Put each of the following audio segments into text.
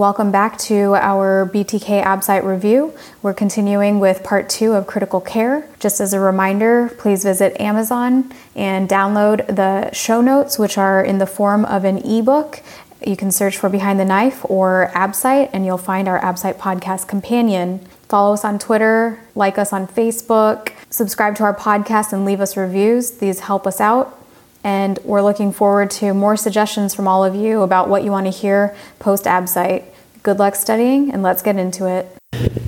welcome back to our BTK ABSITE review. We're continuing with part two of critical care. Just as a reminder, please visit Amazon and download the show notes, which are in the form of an ebook. You can search for Behind the Knife or ABSITE, and you'll find our ABSITE podcast companion. Follow us on Twitter, like us on Facebook, subscribe to our podcast, and leave us reviews. These help us out and we're looking forward to more suggestions from all of you about what you want to hear post ABSITE. Good luck studying, and let's get into it.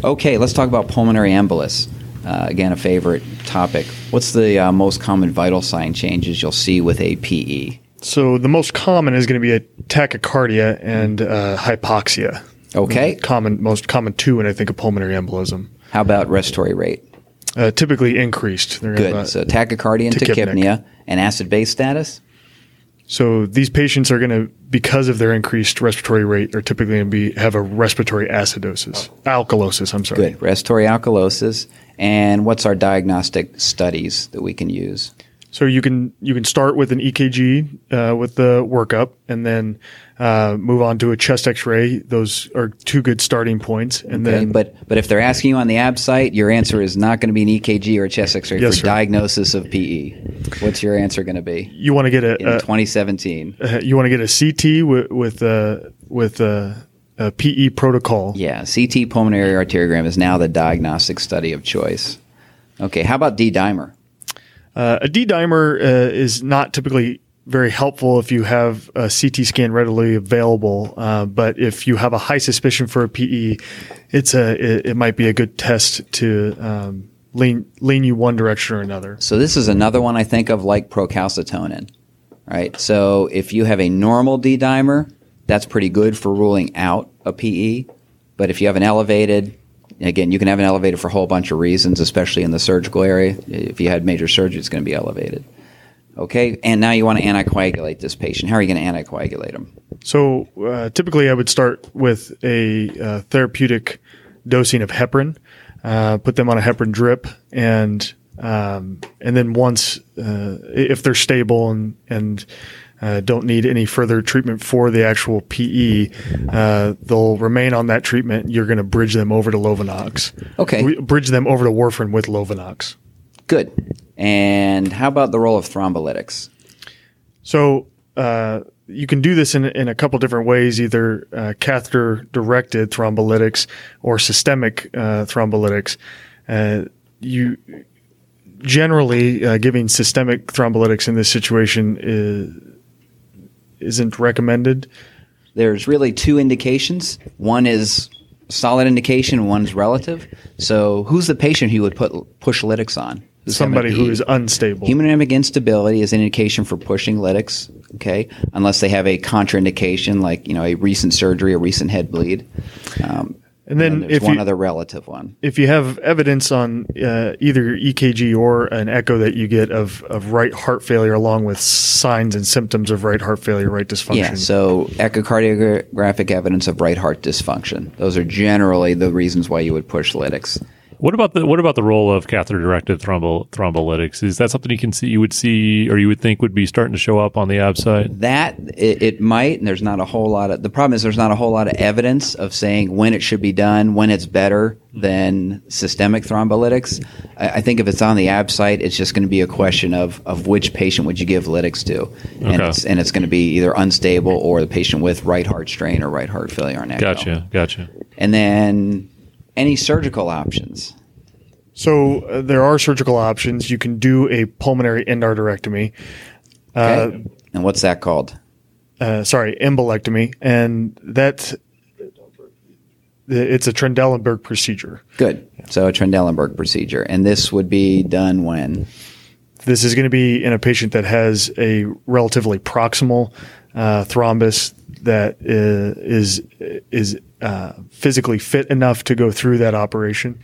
Okay, let's talk about pulmonary embolus. Uh, again, a favorite topic. What's the uh, most common vital sign changes you'll see with a PE? So the most common is going to be a tachycardia and uh, hypoxia. Okay. Common, most common two, and I think a pulmonary embolism. How about respiratory rate? Uh, typically increased. They're Good. So tachycardia and tachypnea and acid base status? So these patients are going to, because of their increased respiratory rate, are typically going to be have a respiratory acidosis, alkalosis. I'm sorry. Good, respiratory alkalosis. And what's our diagnostic studies that we can use? So you can you can start with an EKG uh, with the workup, and then uh, move on to a chest X-ray. Those are two good starting points. And okay, then, but but if they're asking you on the ABSITE, your answer is not going to be an EKG or a chest X-ray yes, for sir. diagnosis of PE. What's your answer going to be? You want to get a in 2017. Uh, you want to get a CT with with uh, with a, a PE protocol. Yeah, CT pulmonary arteriogram is now the diagnostic study of choice. Okay, how about D dimer? Uh, a D dimer uh, is not typically very helpful if you have a CT scan readily available. Uh, but if you have a high suspicion for a PE, it's a it, it might be a good test to um, lean lean you one direction or another. So this is another one I think of like procalcitonin, right? So if you have a normal D dimer, that's pretty good for ruling out a PE. But if you have an elevated again, you can have an elevated for a whole bunch of reasons, especially in the surgical area. If you had major surgery, it's going to be elevated. Okay, and now you want to anticoagulate this patient. How are you going to anticoagulate them? So uh, typically, I would start with a uh, therapeutic dosing of heparin, uh, put them on a heparin drip, and um, and then once uh, if they're stable and and uh, don't need any further treatment for the actual PE, uh, they'll remain on that treatment. You're going to bridge them over to Lovenox. Okay, bridge them over to warfarin with Lovenox. Good. And how about the role of thrombolytics? So uh, you can do this in, in a couple different ways, either uh, catheter directed thrombolytics or systemic uh, thrombolytics. Uh, you generally uh, giving systemic thrombolytics in this situation is, isn't recommended. There's really two indications. One is solid indication, one's relative. So, who's the patient who would put push lytics on? somebody who is unstable. Hemodynamic instability is an indication for pushing lytics, okay, unless they have a contraindication like, you know, a recent surgery, a recent head bleed. Um, and then, and if one you, other relative one. If you have evidence on uh, either EKG or an echo that you get of, of right heart failure along with signs and symptoms of right heart failure, right dysfunction. Yeah, so echocardiographic evidence of right heart dysfunction. Those are generally the reasons why you would push lytics. What about the what about the role of catheter-directed thrombo, thrombolytics? Is that something you can see, you would see, or you would think would be starting to show up on the ABSITE? That it, it, might, and there's not a whole lot of. The problem is there's not a whole lot of evidence of saying when it should be done, when it's better than systemic thrombolytics. I, I think if it's on the ABSITE, it's just going to be a question of of which patient would you give lytics to, and Okay. it's and it's going to be either unstable or the patient with right heart strain or right heart failure on echo. Gotcha, gotcha. And then any surgical options. So uh, there are surgical options. You can do a pulmonary endarterectomy. Okay. and what's that called? Uh, sorry, embolectomy, and that it's a Trendelenburg procedure. Good. So a Trendelenburg procedure, and this would be done when. This is going to be in a patient that has a relatively proximal uh, thrombus that uh, is is uh, physically fit enough to go through that operation.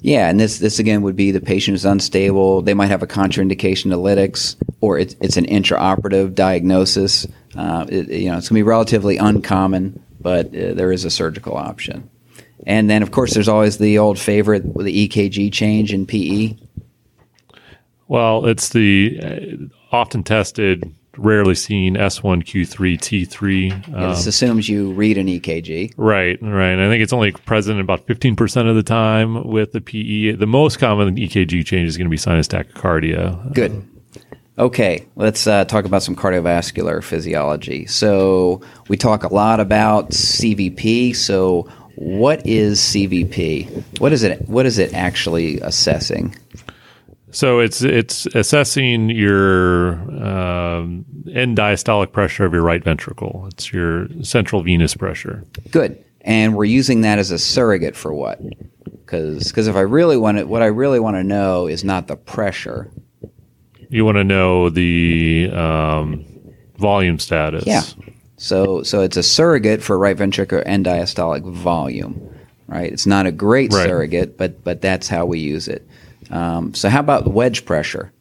Yeah, and this this again would be the patient is unstable. They might have a contraindication to lytics, or it's it's an intraoperative diagnosis. Uh, it, you know, it's going to be relatively uncommon, but uh, there is a surgical option. And then, of course, there's always the old favorite, the EKG change in PE. Well, it's the uh, often tested rarely seen S1Q3 T3. Yeah, this assumes you read an EKG. Right, right. And I think it's only present about 15% of the time with the PE. The most common EKG change is going to be sinus tachycardia. Good. Okay, let's uh, talk about some cardiovascular physiology. So, we talk a lot about CVP. So, what is CVP? What is it? What is it actually assessing? So it's it's assessing your um, end diastolic pressure of your right ventricle. It's your central venous pressure. Good. And we're using that as a surrogate for what? Because if I really want to, what I really want to know is not the pressure. You want to know the um, volume status. Yeah. So so it's a surrogate for right ventricular end diastolic volume, right? It's not a great Right. surrogate, but but that's how we use it. Um, so how about wedge pressure?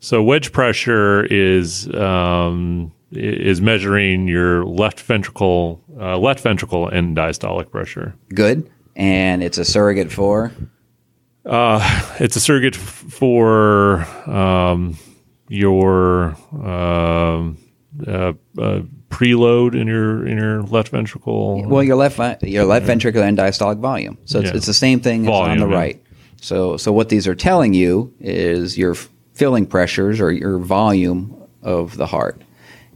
So wedge pressure is um, is measuring your left ventricle uh, left ventricle end diastolic pressure. Good. And it's a surrogate for It's a surrogate f- for um, your um, uh, uh, preload in your in your left ventricle. well your left your left ventricular end diastolic volume. So it's, Yeah. it's the same thing as on Volume, the right. So so what these are telling you is your filling pressures or your volume of the heart,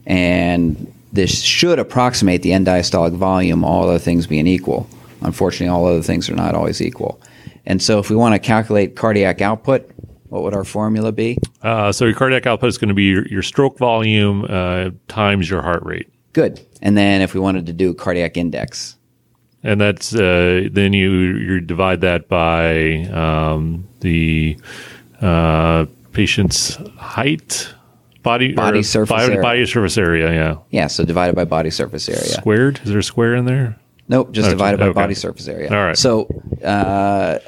and this should approximate the end diastolic volume. All other things being equal. Unfortunately, all other things are not always equal. And so, if we want to calculate cardiac output, what would our formula be? Uh, so your cardiac output is going to be your, your stroke volume uh, times your heart rate. Good. And then, if we wanted to do cardiac index, and that's uh, then you you divide that by um, the uh, patient's height, body Body surface body, area. body surface area. Yeah, yeah, so divided by body surface area. squared. Is there a square in there? Nope, just Okay, divided by okay. body surface area. All right. So uh,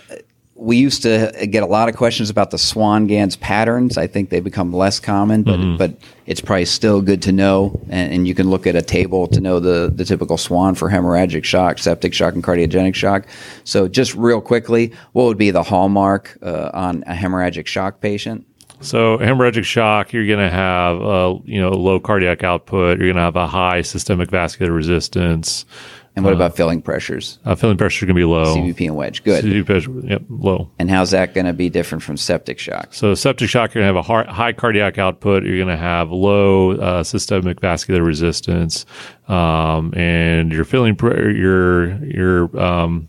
we used to get a lot of questions about the Swan Ganz patterns. I think they become less common, but Mm-hmm. but it's probably still good to know. And, and you can look at a table to know the the typical Swan for hemorrhagic shock, septic shock, and cardiogenic shock. So just real quickly, what would be the hallmark uh, on a hemorrhagic shock patient? So hemorrhagic shock, you're going to have a you know low cardiac output. You're going to have a high systemic vascular resistance. And what about filling pressures? Uh, filling pressure to be low. CVP and wedge. Good. CVP pressure, yep, low. And how's that going to be different from septic shock? So septic shock, you're going to have a har- high cardiac output. You're going to have low uh, systemic vascular resistance, um, and your filling your your um,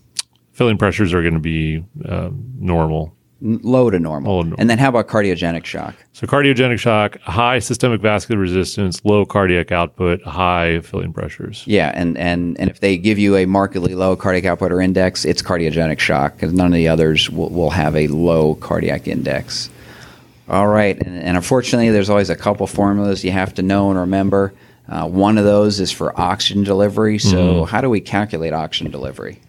filling pressures are going to be um, normal. Low to normal. Low to normal. And then how about cardiogenic shock? So cardiogenic shock, high systemic vascular resistance, low cardiac output, high filling pressures. Yeah, and, and, and if they give you a markedly low cardiac output or index, it's cardiogenic shock because none of the others will, will have a low cardiac index. All right, and, and unfortunately, there's always a couple formulas you have to know and remember. Uh, one of those is for oxygen delivery. So, how do we calculate oxygen delivery?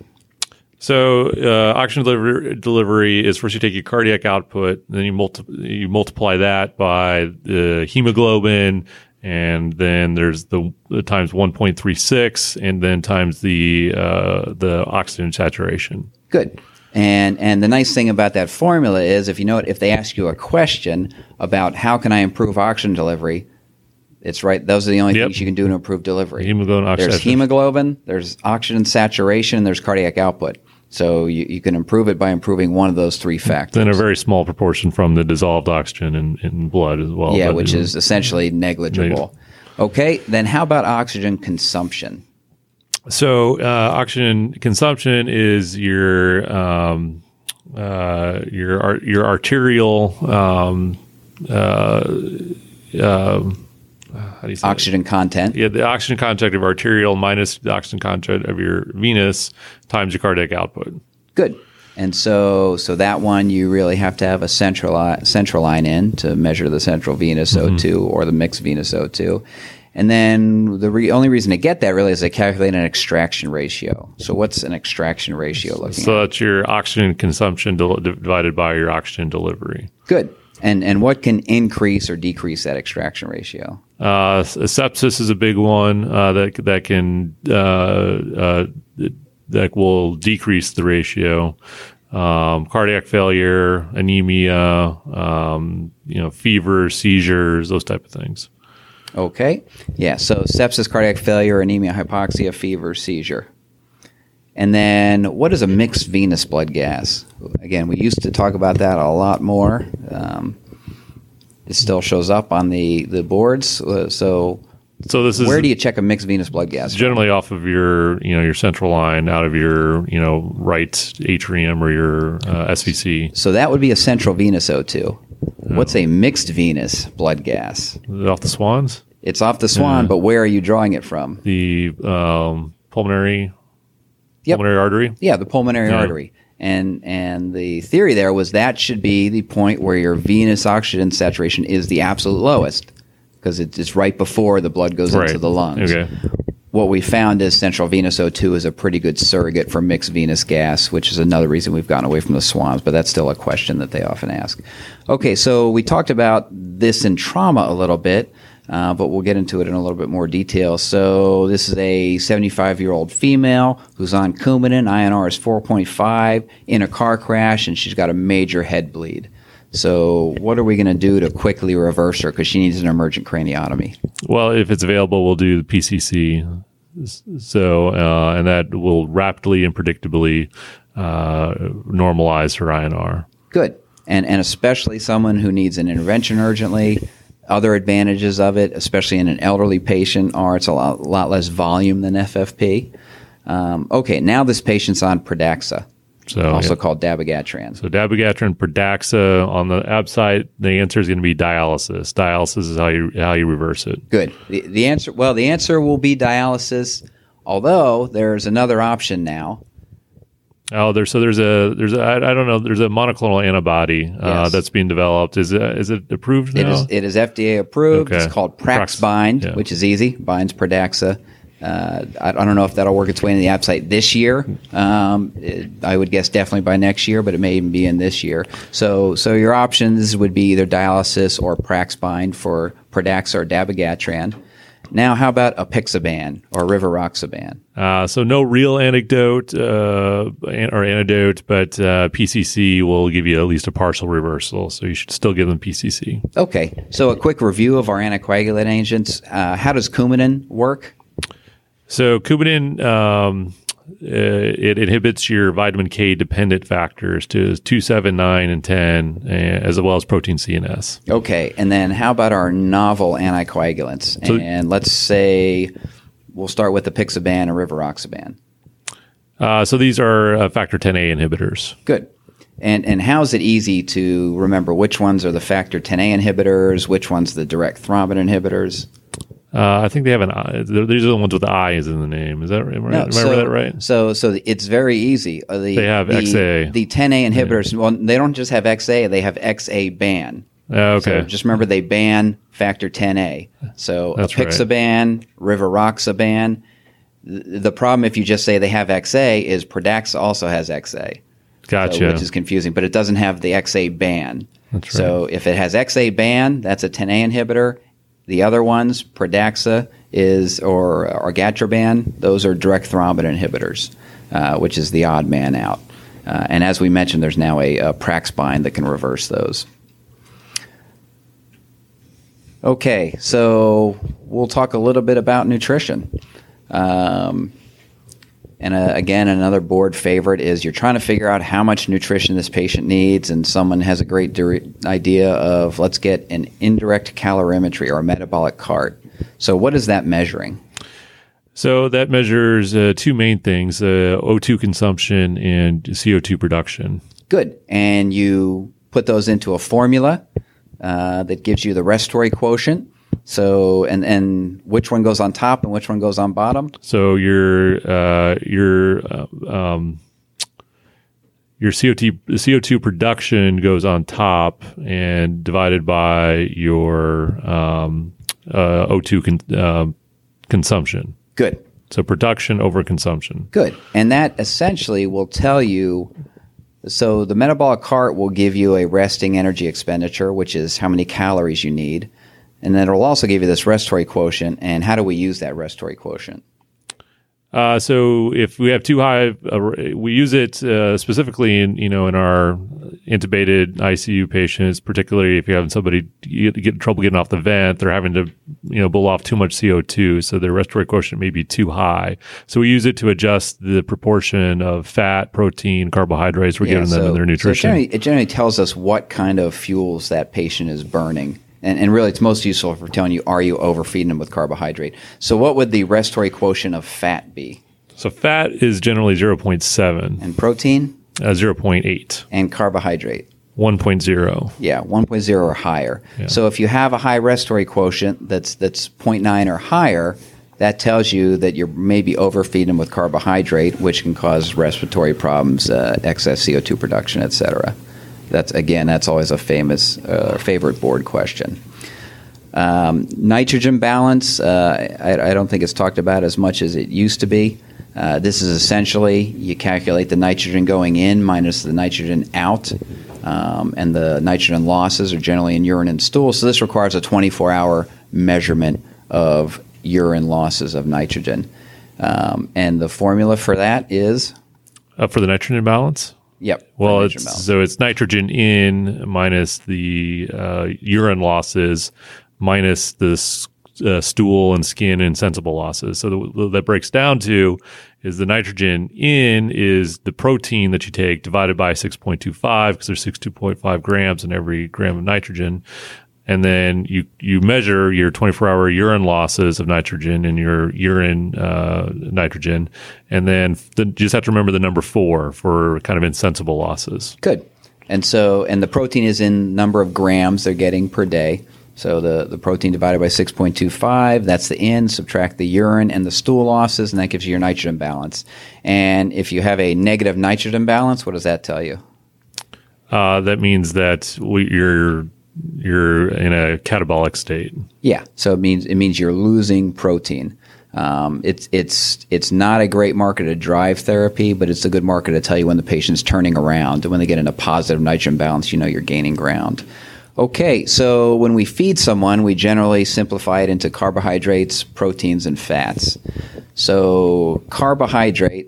So uh, oxygen delivery, delivery is first you take your cardiac output, then you multi- you multiply that by the hemoglobin, and then there's the, the times 1.36, and then times the uh, the oxygen saturation. Good. And and the nice thing about that formula is if you know it, if they ask you a question about how can I improve oxygen delivery, it's right. Those are the only Yep. things you can do to improve delivery. Hemoglobin, oxygen There's hemoglobin, there's oxygen saturation, And there's cardiac output. So you, you can improve it by improving one of those three factors. Then a very small proportion from the dissolved oxygen in, in blood as well. yeah, which is essentially negligible. Okay, then how about oxygen consumption? So uh, oxygen consumption is your um, uh, your your arterial um, uh, um, how do you say? Oxygen content. Yeah, the oxygen content of arterial minus the oxygen content of your venous times your cardiac output. Good. And so, so that one you really have to have a central line, central line in to measure the central venous Mm-hmm. O2 or the mixed venous O2. And then the re- only reason to get that really is to calculate an extraction ratio. So what's an extraction ratio looking So at? that's your oxygen consumption del- divided by your oxygen delivery. Good. And and what can increase or decrease that extraction ratio? Uh, sepsis is a big one uh, that that can uh, uh, that will decrease the ratio. Um, cardiac failure, anemia, um, you know, fever, seizures, those type of things. Okay. Yeah. So sepsis, cardiac failure, anemia, hypoxia, fever, seizure. And then what is a mixed venous blood gas? Again, we used to talk about that a lot more. Um, it still shows up on the, the boards. Uh, So So this is where do you check a mixed venous blood gas? generally off of your you know your central line out of your you know right atrium or your uh, SVC So that would be a central venous O2. What's a mixed venous blood gas? off the swans. It's off the swan, but where are you drawing it from? the um, pulmonary Yep. pulmonary artery. Yeah, the pulmonary Yeah. artery. And and the theory there was that should be the point where your venous oxygen saturation is the absolute lowest because it's right before the blood goes into the lungs. Okay. What we found is central venous O2 is a pretty good surrogate for mixed venous gas, which is another reason we've gotten away from the swans, but that's still a question that they often ask. Okay, so we talked about this in trauma a little bit, uh, but we'll get into it in a little bit more detail. So this is a 75 year old female who's on Coumadin. INR is 4.5 in a car crash, and she's got a major head bleed. So what are we going to do to quickly reverse her because she needs an emergent craniotomy? Well, if it's available, we'll do the PCC. So, uh, and that will rapidly and predictably uh, normalize her INR. Good. And and especially someone who needs an intervention urgently. Other advantages of it, especially in an elderly patient, are it's a lot, lot less volume than FFP. Um, okay, now this patient's on Pradaxa, So, also yeah. called dabigatran. so dabigatran, Pradaxa on the ABSITE. The answer is going to be dialysis. Dialysis is how you how you reverse it. Good. The, the answer, well, the answer will be dialysis. Although there's another option now. Oh, there's so there's a there's a I, I don't know there's a monoclonal antibody uh, Yes. that's being developed. Is it is it approved now? is it is FDA approved. Okay. It's called Prax- Praxbind, yeah. which is easy. Binds Pradaxa. Uh, I, I don't know if that'll work its way into the ABSITE this year. Um, it- I would guess definitely by next year, but it may even be in this year. So, so your options would be either dialysis or Praxbind for Pradaxa or Dabigatran. Now, how about a apixaban or rivaroxaban? Uh, so no real anecdote uh, an- or antidote, but uh, PCC will give you at least a partial reversal. So you should still give them PCC. Okay, so a quick review of our anticoagulant agents. Uh, how does Coumadin work? So Coumadin, um, it inhibits your vitamin K dependent factors to two, seven, nine, and ten, uh, as well as protein C and S. Okay, and then how about our novel anticoagulants? So- and let's say we'll start with the Pixaban and Rivaroxaban. Uh, so these are uh, factor 10A inhibitors. Good. And and how is it easy to remember which ones are the factor 10A inhibitors, which ones the direct thrombin inhibitors? Uh, I think they have an I. they're- These are the ones with the I's in the name. Is that right? No, remember so, that right? So so it's very easy. Uh, the, They have the, XA. The 10A inhibitors. Well, they don't just have XA; they have XA ban. Uh, okay. So just remember they ban factor 10A. So That's right. apixaban, rivaroxaban. The problem if you just say they have XA is Pradaxa also has XA. so- gotcha. which is confusing, but it doesn't have the XA ban. That's So if it has XA ban, that's a 10A inhibitor. The other ones, Pradaxa is or Argatroban, those are direct thrombin inhibitors, uh, which is the odd man out. Uh, and as we mentioned, there's now a, a Praxbind that can reverse those. Okay, so we'll talk a little bit about nutrition. Um, and uh, again, another board favorite is you're trying to figure out how much nutrition this patient needs, and someone has a great idea of let's get an indirect calorimetry or a metabolic cart. So, what is that measuring? So that measures uh, two main things: uh, O2 consumption and CO2 production. Good. And you put those into a formula uh, that gives you the respiratory quotient. So, and, and which one goes on top and which one goes on bottom? So your uh, your uh, um, your CO2 CO2 production goes on top and divided by your um, uh, O2 con- uh, consumption. Good. So production over consumption. Good. And that essentially will tell you so the metabolic cart will give you a resting energy expenditure, which is how many calories you need. And then it'll also give you this respiratory quotient. And how do we use that respiratory quotient? Uh, so if we have too high, uh, we use it uh, specifically in you know in our intubated ICU patients, particularly if you're having somebody get, get trouble getting off the vent, they're having to you know blow off too much CO2, so their respiratory quotient may be too high. So we use it to adjust the proportion of fat, protein, carbohydrates we're giving them in their so it nutrition. generally, it generally tells us what kind of fuels that patient is burning. And, and really, it's most useful for telling you, are you overfeeding them with carbohydrate? So, what would the respiratory quotient of fat be? so fat is generally 0.7, And protein uh, 0.8, and carbohydrate? 1.0. Yeah, 1.0 or higher. So if you have a high respiratory quotient that's that's 0.9 or higher, that tells you that you're maybe overfeeding them with carbohydrate, which can cause respiratory problems, uh, excess CO2 production, etc. That's again, that's always a famous uh, favorite board question. Um, nitrogen balance, uh, I, I don't think it's talked about as much as it used to be. Uh, this is essentially you calculate the nitrogen going in minus the nitrogen out, um, and the nitrogen losses are generally in urine and stool. So this requires a 24 hour measurement of urine losses of nitrogen. Um, and the formula for that is, Uh, for the nitrogen balance? Yep. Well, it's, so it's nitrogen in minus the uh, urine losses minus the uh, stool and skin and sensible losses. So the, the- that breaks down to is the nitrogen in is the protein that you take divided by 6.25 because there's 62.5 grams in every gram of nitrogen. And then you, you measure your 24 hour urine losses of nitrogen and your urine uh, nitrogen. And then the, you just have to remember the number four for kind of insensible losses. Good. And so, and the protein is in number of grams they're getting per day. So the, the protein divided by 6.25, that's the in, subtract the urine and the stool losses, and that gives you your nitrogen balance. And if you have a negative nitrogen balance, what does that tell you? Uh, that means that we, you're you're in a catabolic state. Yeah. So it means it means you're losing protein. Um, it's it's it's not a great marker to drive therapy, but it's a good marker to tell you when the patient's turning around. And when they get in a positive nitrogen balance, you know you're gaining ground. Okay, so when we feed someone, we generally simplify it into carbohydrates, proteins, and fats. So carbohydrate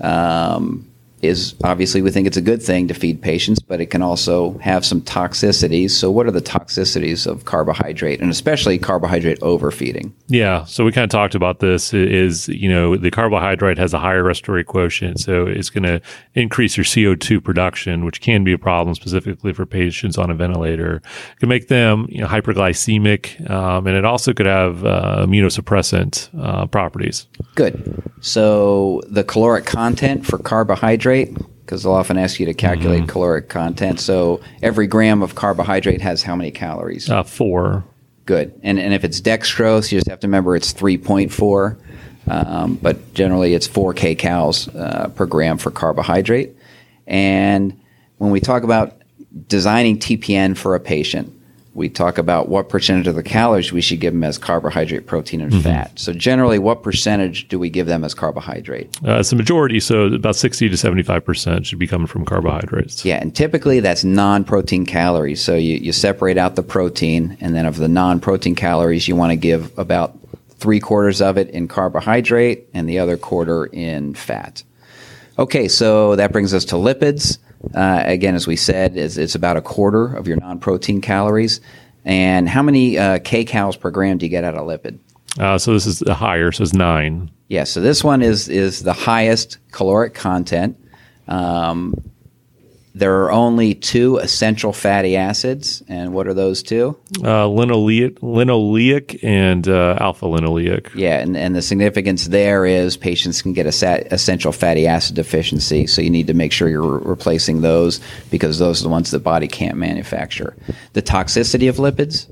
um, is obviously we think it's a good thing to feed patients, but it can also have some toxicities. So, what are the toxicities of carbohydrate, and especially carbohydrate overfeeding? Yeah. So we kind of talked about this is, you know, the carbohydrate has a higher respiratory quotient. So it's going to increase your CO2 production, which can be a problem specifically for patients on a ventilator. It can make them, you know, hyperglycemic. Um, and it also could have uh, immunosuppressant uh, properties. Good. So, the caloric content for carbohydrate, because they'll often ask you to calculate caloric content. So, every gram of carbohydrate has how many calories? Uh, four. Good. And, and if it's dextrose, you just have to remember it's 3.4, um, but generally it's 4 kcals uh, per gram for carbohydrate. And when we talk about designing TPN for a patient, we talk about what percentage of the calories we should give them as carbohydrate, protein, and fat. So generally, what percentage do we give them as carbohydrate? Uh, it's the majority. So about 60 to 75% should be coming from carbohydrates. Yeah, and typically that's non-protein calories. So you, you separate out the protein, and then of the non-protein calories, you want to give about three quarters of it in carbohydrate and the other quarter in fat. Okay, so that brings us to lipids. Uh, again, as we said, it's, it's about a quarter of your non-protein calories. And how many uh, kcals per gram do you get out of lipid? Uh, so this is the higher. So it's nine. Yeah, so this one is is the highest caloric content. Um, there are only two essential fatty acids, and what are those two? Uh, linoleic, linoleic and uh, alpha linoleic. Yeah, and, and the significance there is patients can get a sat- essential fatty acid deficiency, so you need to make sure you're re- replacing those because those are the ones the body can't manufacture. The toxicity of lipids,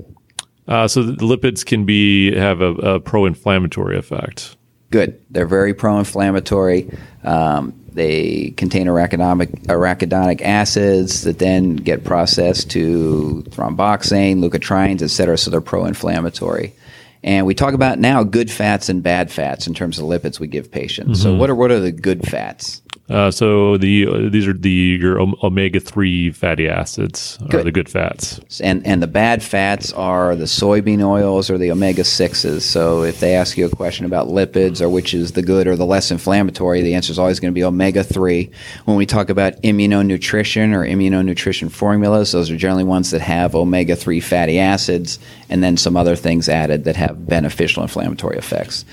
Uh, so the lipids can be have a, a pro-inflammatory effect. good. They're very pro-inflammatory. Um, they contain arachidonic, arachidonic acids that then get processed to thromboxane, leukotrienes, et cetera, so they're pro-inflammatory. And we talk about now good fats and bad fats in terms of lipids we give patients. So mm-hmm. what are what are the good fats? Uh, so the uh, these are the your omega three fatty acids, are the good fats. And and the bad fats are the soybean oils or the omega sixes. So if they ask you a question about lipids or which is the good or the less inflammatory, the answer is always going to be omega three. When we talk about immunonutrition or immunonutrition formulas, those are generally ones that have omega three fatty acids and then some other things added that have beneficial inflammatory effects.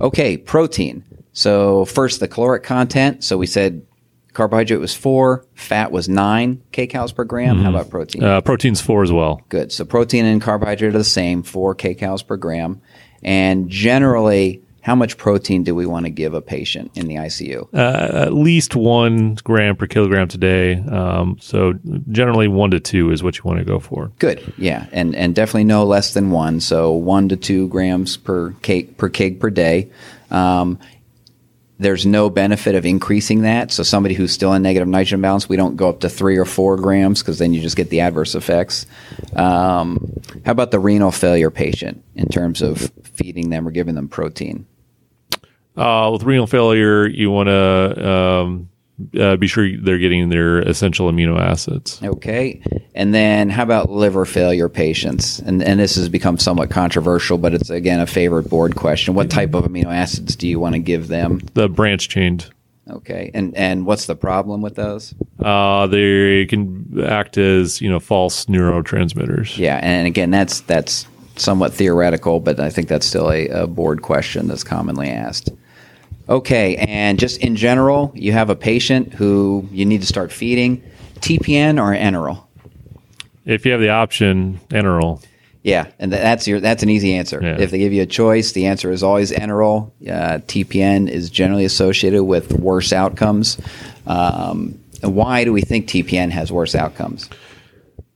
Okay, protein. So first the caloric content. So we said carbohydrate was four, fat was nine kcals per gram. How about protein? Uh, protein's four as well. Good. So protein and carbohydrate are the same, four kcals per gram. And generally, how much protein do we want to give a patient in the ICU? Uh, at least one gram per kilogram today. Um, so generally one to two is what you want to go for. Good. Yeah, and and definitely no less than one. So one to two grams per cake per keg per day. Um, there's no benefit of increasing that. So somebody who's still in negative nitrogen balance, we don't go up to three or four grams because then you just get the adverse effects. Um, how about the renal failure patient in terms of feeding them or giving them protein? Uh, with renal failure, you want to um, uh, be sure they're getting their essential amino acids. Okay. And then how about liver failure patients? And, and this has become somewhat controversial, but it's again a favorite board question. What type of amino acids do you want to give them? The branch chained. Okay. And and what's the problem with those? Uh, they can act as you know false neurotransmitters. Yeah, and again that's that's somewhat theoretical, but I think that's still a, a board question that's commonly asked. Okay, and just in general, you have a patient who you need to start feeding TPN or Enteral. If you have the option, Enteral. Yeah, and that's your that's an easy answer. Yeah. If they give you a choice, the answer is always Enteral. Uh, TPN is generally associated with worse outcomes. Um, why do we think TPN has worse outcomes?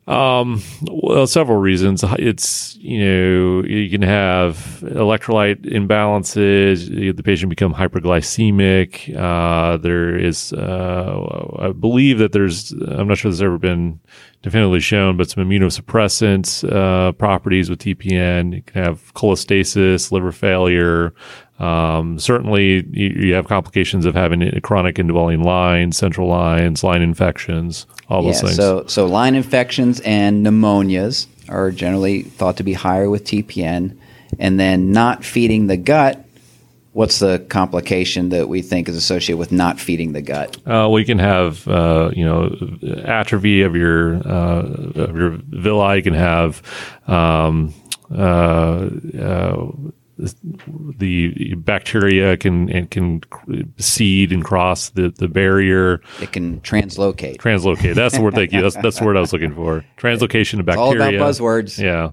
Well, several reasons. It's you know you can have electrolyte imbalances. The patient become hyperglycemic. Uh, there is, uh, I believe that there's. I'm not sure there's ever been definitively shown, but some immunosuppressant uh, properties with TPN. You can have cholestasis, liver failure. Um, certainly, you, you have complications of having chronic indwelling lines, central lines, line infections, all those things. So, so line infections and pneumonias are generally thought to be higher with TPN, and then not feeding the gut. What's the complication that we think is associated with not feeding the gut? Uh, well, you can have uh, you know atrophy of your uh, of your villi. You can have um, uh, uh, the bacteria can and can seed and cross the, the barrier. It can translocate. Translocate. That's the word. Thank you. That's that's the word I was looking for. Translocation of It's all bacteria. about buzzwords. Yeah.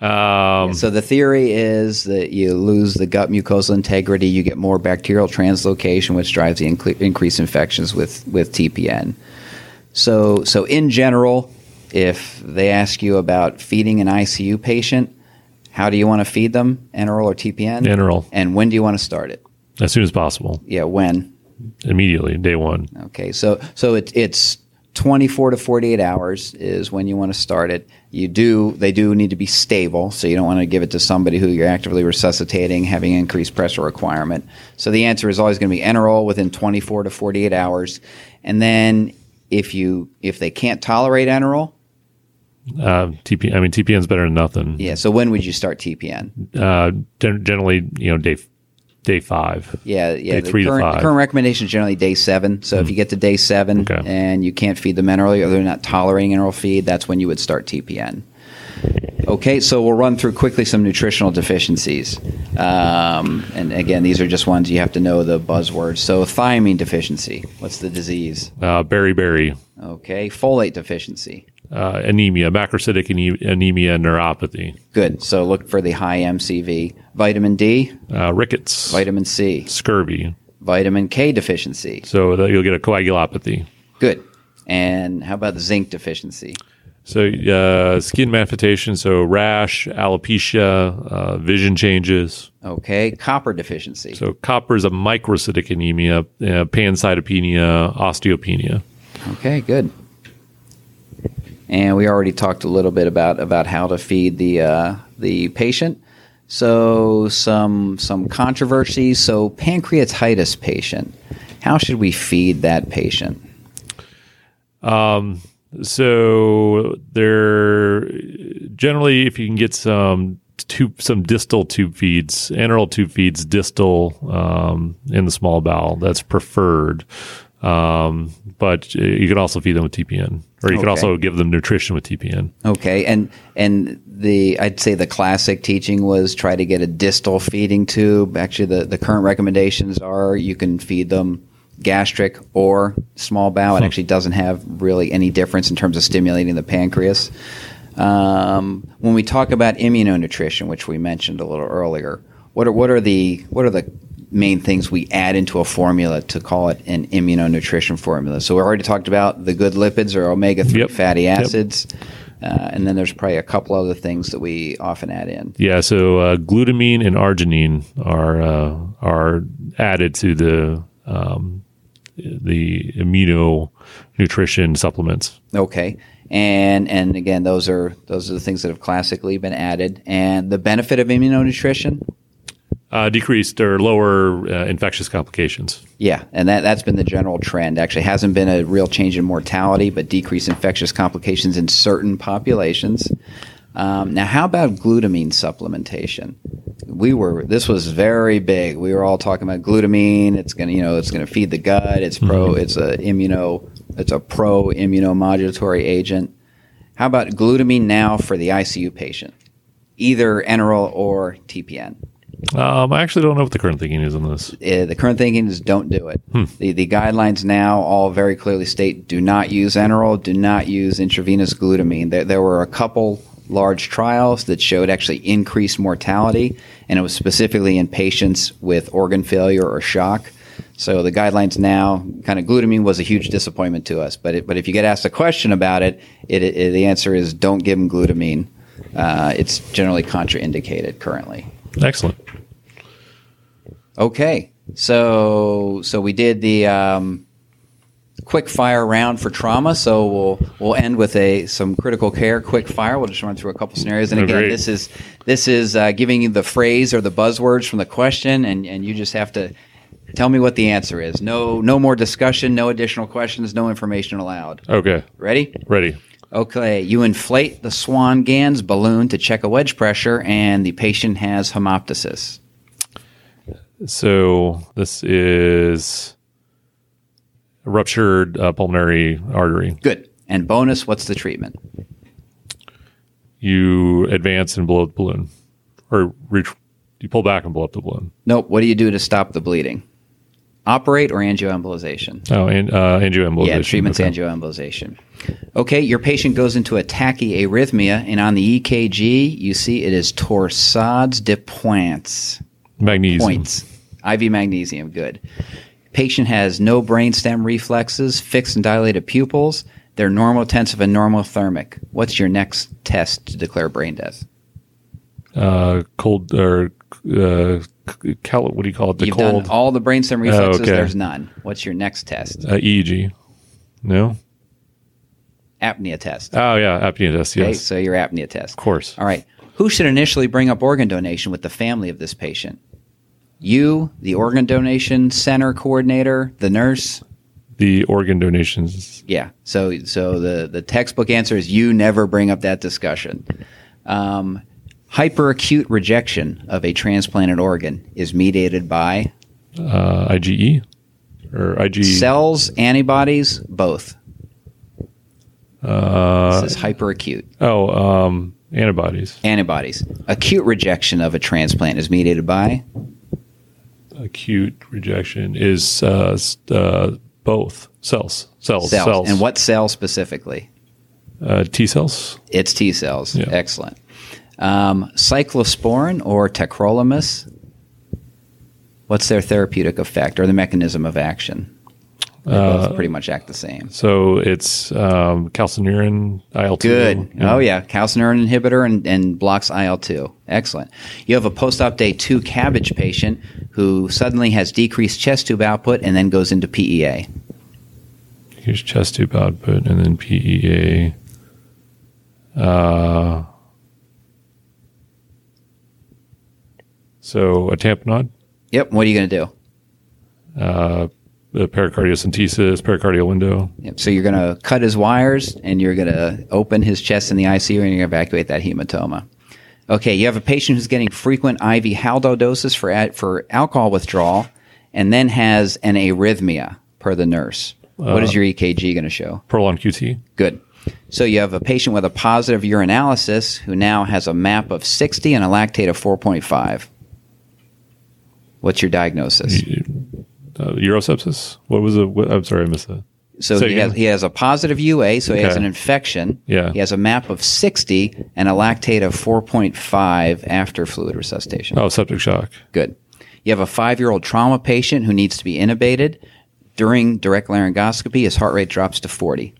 Um, So the theory is that you lose the gut mucosal integrity, you get more bacterial translocation, which drives the inc- increased infections with, with TPN. So, so in general, if they ask you about feeding an ICU patient, how do you want to feed them, enteral or TPN? Enteral. And when do you want to start it? as soon as possible, Yeah, when? immediately, day one. Okay, so so it, it's 24 to 48 hours is when you want to start it. You do they do need to be stable, so you don't want to give it to somebody who you're actively resuscitating, having increased pressure requirement. So the answer is always going to be enteral within 24 to 48 hours, and then if you if they can't tolerate enteral, Uh, TP. I mean, TPN is better than nothing. yeah. So when would you start TPN? Uh, generally, you know, day day five. Yeah, yeah. Day the three to current, five. Hmm. The current recommendation is generally day seven. So if you get to day seven Okay. and you can't feed them enterally or they're not tolerating enteral feed, that's when you would start TPN. Okay, so we'll run through quickly some nutritional deficiencies. Um, and again, these are just ones you have to know the buzzwords. So thiamine deficiency, what's the disease? Uh, beriberi, Okay, folate deficiency. uh, anemia, macrocytic anemia, neuropathy, Good. So look for the high MCV. Vitamin D, uh, rickets, vitamin C, scurvy. vitamin K deficiency. So that you'll get a coagulopathy. Good. And how about the zinc deficiency? So uh, skin manifestation, so rash, alopecia, uh, vision changes. Okay, copper deficiency. So copper is a microcytic anemia, uh, pancytopenia, osteopenia. Okay, good. And we already talked a little bit about about how to feed the uh, the patient. So some some controversies. So pancreatitis patient. How should we feed that patient? So there, generally, if you can get some tube, some distal tube feeds, enteral tube feeds, distal um, in the small bowel, that's preferred. Um, but you can also feed them with TPN, or you can also give them nutrition with TPN. Okay, and and the I'd say the classic teaching was try to get a distal feeding tube. Actually, the the current recommendations are you can feed them gastric or small bowel. It actually doesn't have really any difference in terms of stimulating the pancreas. Um, when we talk about immunonutrition, which we mentioned a little earlier, what are what are the what are the main things we add into a formula to call it an immunonutrition formula? So we already talked about the good lipids or omega three Yep. fatty Yep. acids, uh, and then there's probably a couple other things that we often add in. Yeah, so uh, glutamine and arginine are uh, are added to the um, the immunonutrition supplements. Okay. And and again, those are those are the things that have classically been added. And the benefit of immunonutrition, Uh, decreased or lower uh, infectious complications. yeah, and that that's been the general trend. Actually, hasn't been a real change in mortality, but decreased infectious complications in certain populations. Um, now, how about glutamine supplementation? We were this was very big. We were all talking about glutamine. It's gonna you know it's gonna feed the gut. It's pro. It's a immuno. It's a pro immunomodulatory agent. How about glutamine now for the ICU patient, either enteral or TPN? Um, I actually don't know what the current thinking is on this. uh, the current thinking is don't do it. The, the guidelines now all very clearly state do not use enteral, do not use intravenous glutamine. There, there were a couple large trials that showed actually increased mortality, and it was specifically in patients with organ failure or shock. So the guidelines now, kind of glutamine was a huge disappointment to us. But it, but if you get asked a question about it, it, it the answer is don't give them glutamine. Uh, it's generally contraindicated currently. Excellent. Okay, so so we did the um, quick fire round for trauma. So we'll we'll end with a some critical care quick fire. We'll just run through a couple scenarios. And again, great. this is this is uh, giving you the phrase or the buzzwords from the question, and and you just have to tell me what the answer is. No no more discussion. No additional questions. No information allowed. Okay, Ready? ready. Okay, you inflate the Swan Ganz balloon to check a wedge pressure, and the patient has hemoptysis. So this is ruptured uh, pulmonary artery. Good. And bonus, what's the treatment? You advance and blow up the balloon, or reach, you pull back and blow up the balloon. Nope. What do you do to stop the bleeding? Operate or angioembolization? Oh, and uh, angioembolization. Yeah, treatment's Okay. angioembolization. Okay, your patient goes into a tachyarrhythmia, and on the EKG, you see it is torsades de pointes. Magnesium. Points. IV magnesium, good. Patient has no brainstem reflexes, fixed and dilated pupils. They're normal normotensive and normothermic. What's your next test to declare brain death? Uh, cold or uh, cal- what do you call it? The You've cold done all the brainstem reflexes. okay. There's none. What's your next test? uh, EEG. No. Apnea test. Oh yeah, apnea test. Okay, Yes, so your apnea test. of course. All right. Who should initially bring up organ donation with the family of this patient? You, the organ donation center coordinator, the nurse. The organ donations. Yeah. So, so the the textbook answer is you never bring up that discussion. Um, hyperacute rejection of a transplanted organ is mediated by Uh, IgE or IG. cells, antibodies, both. Uh, This is hyperacute. oh, um, antibodies. Antibodies. Acute rejection of a transplant is mediated by Acute rejection is uh, uh, both cells. Cells. cells. Cells. And what cell specifically? Uh, T cells. It's T cells. Yeah. Excellent. Um, cyclosporin or tacrolimus. What's their therapeutic effect or the mechanism of action? They Uh, pretty much act the same. So it's um, calcineurin, IL two. Good. Oh yeah, calcineurin inhibitor and, and blocks IL two. Excellent. You have a post-op day two CABG patient who suddenly has decreased chest tube output and then goes into PEA. Here's chest tube output and then PEA. Uh, so a tamponade, Yep. What are you going to do? uh, uh, pericardiocentesis, pericardial window. Yep. So you're going to cut his wires and you're going to open his chest in the ICU and you're going to evacuate that hematoma. Okay, you have a patient who's getting frequent IV Haldol doses for for alcohol withdrawal, and then has an arrhythmia per the nurse. what is your EKG going to show? Prolonged QT. Good. So you have a patient with a positive urinalysis who now has a MAP of 60 and a lactate of 4.5. What's your diagnosis? Uh, urosepsis. What was it? What, I'm sorry, I missed that. So he has, he has a positive UA, so he has an infection. Yeah. He has a MAP of 60 and a lactate of 4.5 after fluid resuscitation. Oh, septic shock. Good. You have a five year old trauma patient who needs to be intubated. During direct laryngoscopy, his heart rate drops to 40.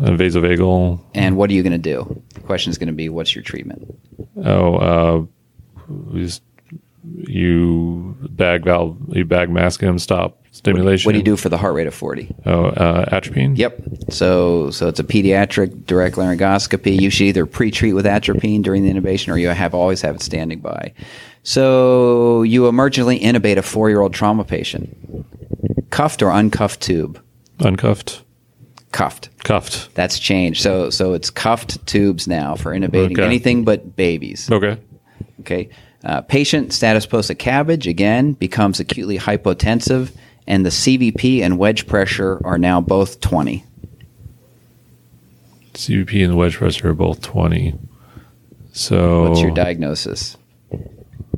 Uh, vasovagal. And what are you going to do? The question is going to be what's your treatment? Oh, uh, just- you bag valve, you bag mask him, stop stimulation. What do you do for the heart rate of 40? Oh, uh, atropine. Yep. So so it's a pediatric direct laryngoscopy. You should either pre-treat with atropine during the intubation, or you have always have it standing by. So you emergently intubate a four-year-old trauma patient, cuffed or uncuffed tube. Uncuffed. Cuffed. Cuffed. That's changed. So so it's cuffed tubes now for intubating Okay. anything but babies. Okay. Okay. Uh, patient status post a CABG again becomes acutely hypotensive, and the CVP and wedge pressure are now both 20. CVP and wedge pressure are both 20. So What's your diagnosis?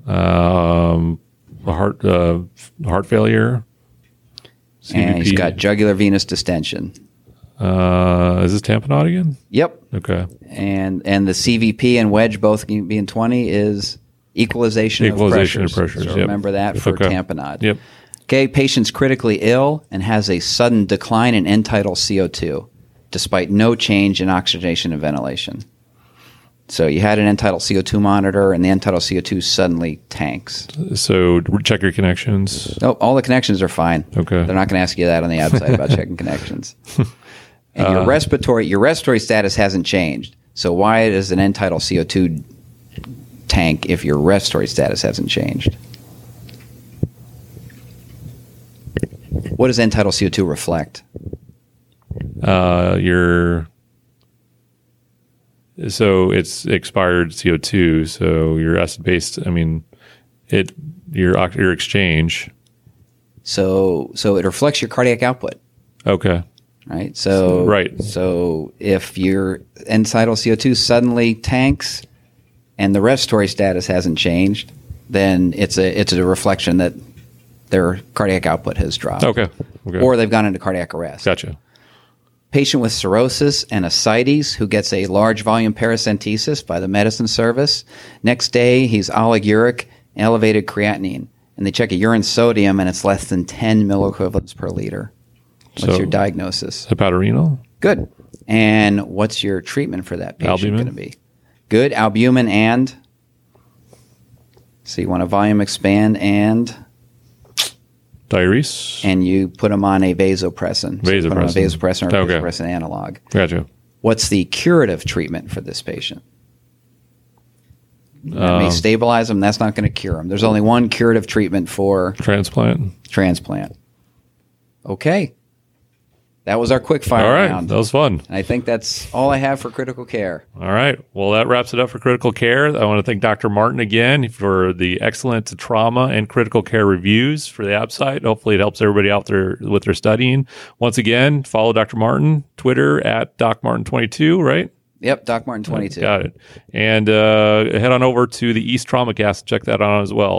um, heart uh, heart failure. And he's CVP. got jugular venous distension. Uh, is this tamponade again? Yep. Okay. And and the CVP and wedge both being 20 is equalization, Equalization of of pressures. pressures, So yep. remember that for Okay. tamponade. Yep. Okay, patient's critically ill and has a sudden decline in end tidal CO2 despite no change in oxygenation and ventilation. So you had an end tidal CO2 monitor and the end tidal CO2 suddenly tanks. So check your connections. Oh, all the connections are fine. Okay. They're not going to ask you that on the outside about checking connections. And Uh. your respiratory your respiratory status hasn't changed. So why does an end tidal CO2 tank if your respiratory status hasn't changed? What does end tidal CO2 reflect? Uh, your so it's expired CO2. So your acid based. I mean, it your your exchange. So so it reflects your cardiac output, Okay. right? So Right. So if your end tidal CO2 suddenly tanks and the respiratory status hasn't changed, then it's a it's a reflection that their cardiac output has dropped. Okay. Okay. Or they've gone into cardiac arrest. gotcha. Patient with cirrhosis and ascites who gets a large volume paracentesis by the medicine service. Next day, he's oliguric, elevated creatinine. And they check a urine sodium and it's less than 10 milliequivalents per liter. What's So- your diagnosis? Hepatorenal. Good. And what's your treatment for that patient going to be? Good. Albumin and. So you want to volume expand and Diurese. and you put them on a vasopressin. So you put on a Vasopressin. vasopressin or Okay. vasopressin analog. Gotcha. What's the curative treatment for this patient? That may Um, stabilize them. That's not going to cure them. There's only one curative treatment for Transplant. transplant. Okay. That was our quick fire All right. round. That was fun. I think that's all I have for critical care. All right. Well, that wraps it up for critical care. I want to thank Dr. Martin again for the excellent trauma and critical care reviews for the ABSITE. Hopefully, it helps everybody out there with their studying. Once again, follow Dr. Martin, Twitter at DocMartin22, right? Yep, Doc Martin 22. Got it. And uh, head on over to the East Trauma Cast. Check that out as well.